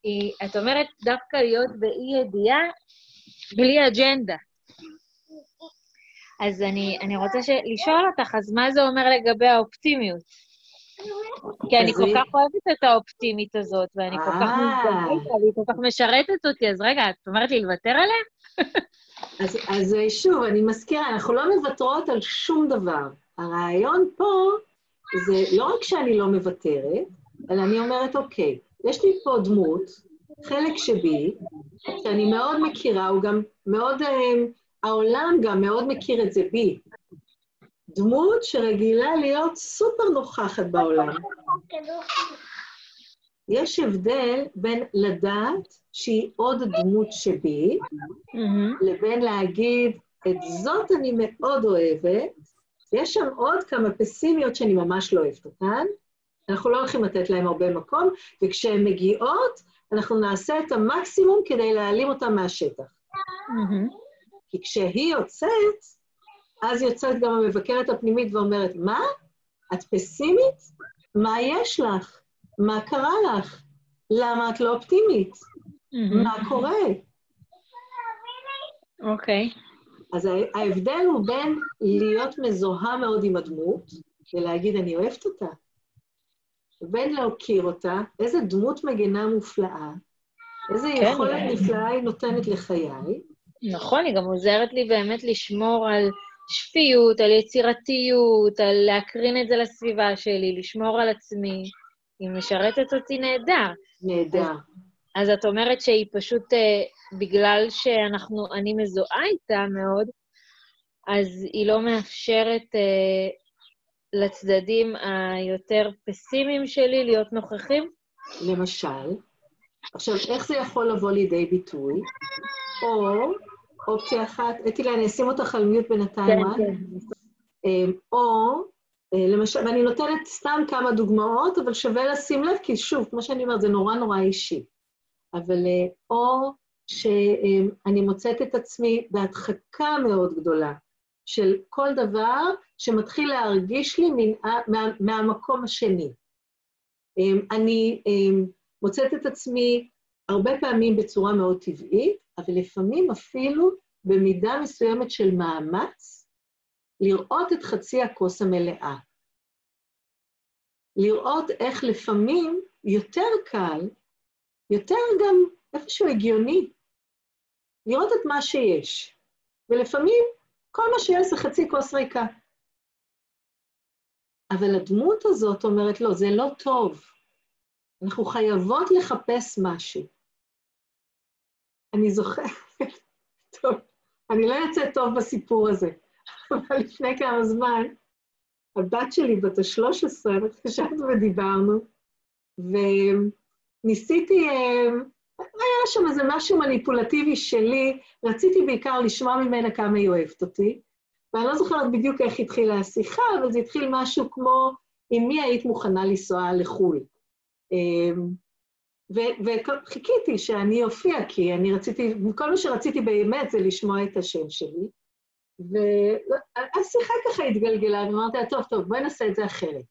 היא, את אומרת דווקא להיות באי-ידיעה בלי אג'נדה. אז אני, אני רוצה לשאול אותך, אז מה זה אומר לגבי האופטימיות? כי אני כל כך אוהבת את האופטימית הזאת, ואני כל כך אה. מזדהית, והיא כל כך משרתת אותי, אז רגע, את אומרת לי לוותר עליה? אז שוב, אני מזכירה, אנחנו לא מוותרות על שום דבר. הרעיון פה זה לא רק שאני לא מוותרת, אלא אני אומרת, אוקיי, יש לי פה דמות, חלק שבי, שאני מאוד מכירה, הוא גם מאוד, אה, העולם גם מאוד מכיר את זה בי. דמות שרגילה להיות סופר נוכחת בעולם. יש הבדל בין לדעת שהיא עוד דמות שבי, mm-hmm. לבין להגיד, את זאת אני מאוד אוהבת, יש שם עוד כמה פסימיות שאני ממש לא אוהבת אותן, אנחנו לא הולכים לתת להן הרבה מקום, וכשהן מגיעות, אנחנו נעשה את המקסימום כדי להעלים אותן מהשטח. Mm-hmm. כי כשהיא יוצאת, אז יוצאת גם המבקרת הפנימית ואומרת, מה? את פסימית? מה יש לך? מה קרה לך? למה את לא אופטימית? Mm-hmm. מה קורה? אוקיי. Okay. אז ההבדל הוא בין להיות מזוהה מאוד עם הדמות, ולהגיד, אני אוהבת אותה, ובין להוקיר אותה, איזה דמות מגנה מופלאה, איזה כן, יכולת נפלאה היא נותנת לחיי. נכון, היא גם עוזרת לי באמת לשמור על שפיות, על יצירתיות, על להקרין את זה לסביבה שלי, לשמור על עצמי. היא משרתת אותי נהדר. נהדר. אז, אז את אומרת שהיא פשוט, אה, בגלל שאנחנו, אני מזוהה איתה מאוד, אז היא לא מאפשרת אה, לצדדים היותר פסימיים שלי להיות נוכחים? למשל. עכשיו, איך זה יכול לבוא לידי ביטוי? או אופציה אחת, אטילה, אני אשים אותך על מיוט בינתיים, כן, כן. אמ, או, אה, למשל, ואני נותנת סתם כמה דוגמאות, אבל שווה לשים לב, כי שוב, כמו שאני אומרת, זה נורא נורא אישי. אבל אה, או שאני מוצאת את עצמי בהדחקה מאוד גדולה של כל דבר שמתחיל להרגיש לי מן, מה, מהמקום השני. אני מוצאת את עצמי הרבה פעמים בצורה מאוד טבעית, אבל לפעמים אפילו במידה מסוימת של מאמץ, לראות את חצי הכוס המלאה. לראות איך לפעמים יותר קל, יותר גם איפשהו הגיוני, לראות את מה שיש. ולפעמים כל מה שיש זה חצי כוס ריקה. אבל הדמות הזאת אומרת, לא, זה לא טוב. אנחנו חייבות לחפש משהו. אני זוכרת, טוב, אני לא יוצאת טוב בסיפור הזה, אבל לפני כמה זמן, הבת שלי, בת ה-13, התקשרת ודיברנו, וניסיתי, אה, היה שם איזה משהו מניפולטיבי שלי, רציתי בעיקר לשמוע ממנה כמה היא אוהבת אותי, ואני לא זוכרת בדיוק איך התחילה השיחה, אבל זה התחיל משהו כמו, עם מי היית מוכנה לנסוע לחו"ל. וחיכיתי שאני אופיע, כי אני רציתי, כל מה שרציתי באמת זה לשמוע את השם שלי. והשיחה ככה התגלגלה, ואמרתי טוב, טוב, בואי נעשה את זה אחרת.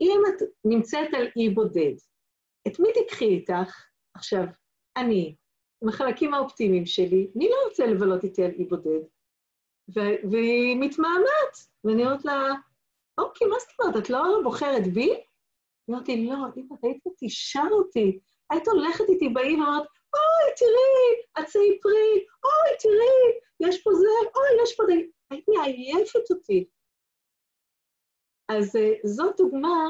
אם את נמצאת על אי בודד, את מי תקחי איתך? עכשיו, אני, עם החלקים האופטימיים שלי, מי לא רוצה לבלות איתי על אי בודד? והיא מתמהמת, ואני אומרת לה, אוקיי, מה זאת אומרת, את לא בוחרת בי? אמרתי, לא, אם את היית תשאל אותי, היית הולכת איתי באי ואומרת, אוי, תראי, עצי פרי, אוי, תראי, יש פה זה, אוי, יש פה זה, היית מעייפת אותי. אז uh, זאת דוגמה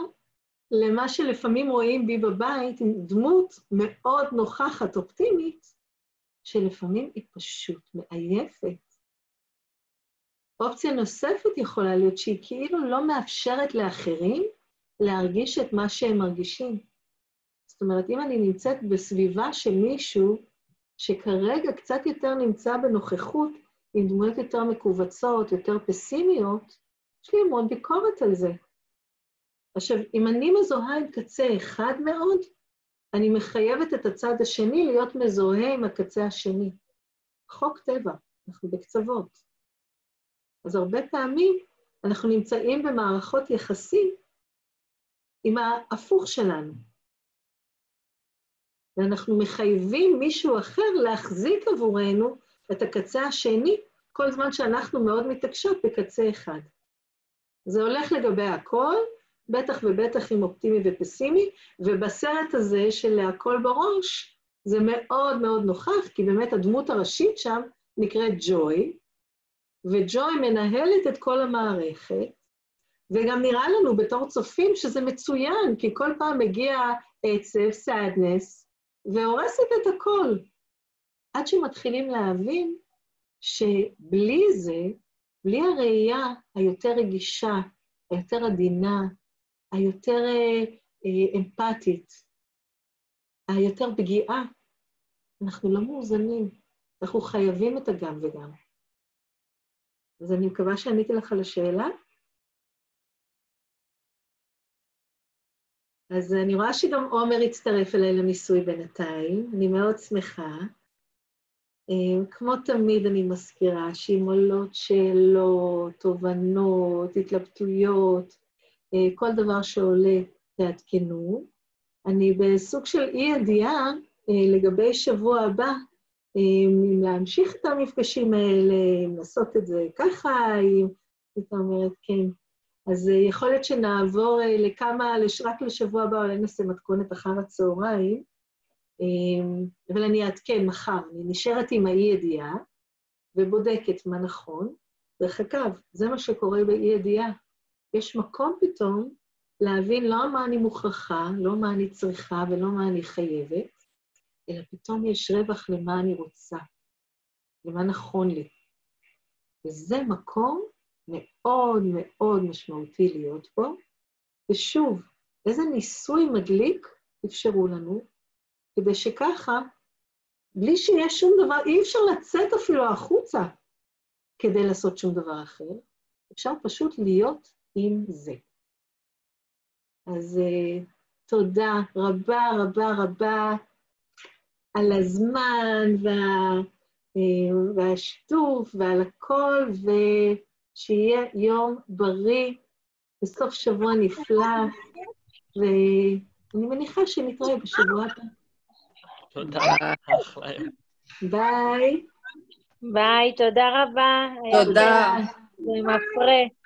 למה שלפעמים רואים בי בבית, עם דמות מאוד נוכחת, אופטימית, שלפעמים היא פשוט מעייפת. אופציה נוספת יכולה להיות שהיא כאילו לא מאפשרת לאחרים להרגיש את מה שהם מרגישים. זאת אומרת, אם אני נמצאת בסביבה של מישהו שכרגע קצת יותר נמצא בנוכחות, עם דמויות יותר מכווצות, יותר פסימיות, יש לי המון ביקורת על זה. עכשיו, אם אני מזוהה עם קצה אחד מאוד, אני מחייבת את הצד השני להיות מזוהה עם הקצה השני. חוק טבע, אנחנו בקצוות. אז הרבה פעמים אנחנו נמצאים במערכות יחסים עם ההפוך שלנו. ואנחנו מחייבים מישהו אחר להחזיק עבורנו את הקצה השני, כל זמן שאנחנו מאוד מתעקשות בקצה אחד. זה הולך לגבי הכל, בטח ובטח עם אופטימי ופסימי, ובסרט הזה של הקול בראש, זה מאוד מאוד נוכח, כי באמת הדמות הראשית שם נקראת ג'וי, וג'וי מנהלת את כל המערכת, וגם נראה לנו בתור צופים שזה מצוין, כי כל פעם מגיע עצב, Sadness, והורסת את הכל. עד שמתחילים להבין שבלי זה, בלי הראייה היותר רגישה, היותר עדינה, היותר אה, אה, אמפתית, היותר פגיעה, אנחנו לא מאוזנים. אנחנו חייבים את הגם וגם. אז אני מקווה שעניתי לך על השאלה. אז אני רואה שגם עומר הצטרף אליי לניסוי בינתיים, אני מאוד שמחה. אה, כמו תמיד אני מזכירה שאם עולות שאלות, תובנות, התלבטויות, אה, כל דבר שעולה, תעדכנו. אני בסוג של אי-ידיעה אה, לגבי שבוע הבא, אם להמשיך את המפגשים האלה, אם לעשות את זה ככה, אם... הייתה אומרת, כן, אז אה, יכול להיות שנעבור אה, לכמה, רק לשבוע הבא, אולי נעשה מתכונת אחר הצהריים, אמ, אבל אני אעדכן מחר, אני נשארת עם האי-ידיעה ובודקת מה נכון. דרך אגב, זה מה שקורה באי-ידיעה. יש מקום פתאום להבין לא מה אני מוכרחה, לא מה אני צריכה ולא מה אני חייבת, אלא פתאום יש רווח למה אני רוצה, למה נכון לי. וזה מקום מאוד מאוד משמעותי להיות בו, ושוב, איזה ניסוי מדליק אפשרו לנו, כדי שככה, בלי שיש שום דבר, אי אפשר לצאת אפילו החוצה כדי לעשות שום דבר אחר, אפשר פשוט להיות עם זה. אז uh, תודה רבה רבה רבה על הזמן וה, אה, והשיתוף ועל הכל, ושיהיה יום בריא וסוף שבוע נפלא, ואני מניחה שנתראה בשבוע הבא. תודה, אחלה. ביי. ביי, תודה רבה. תודה. זה מפרה.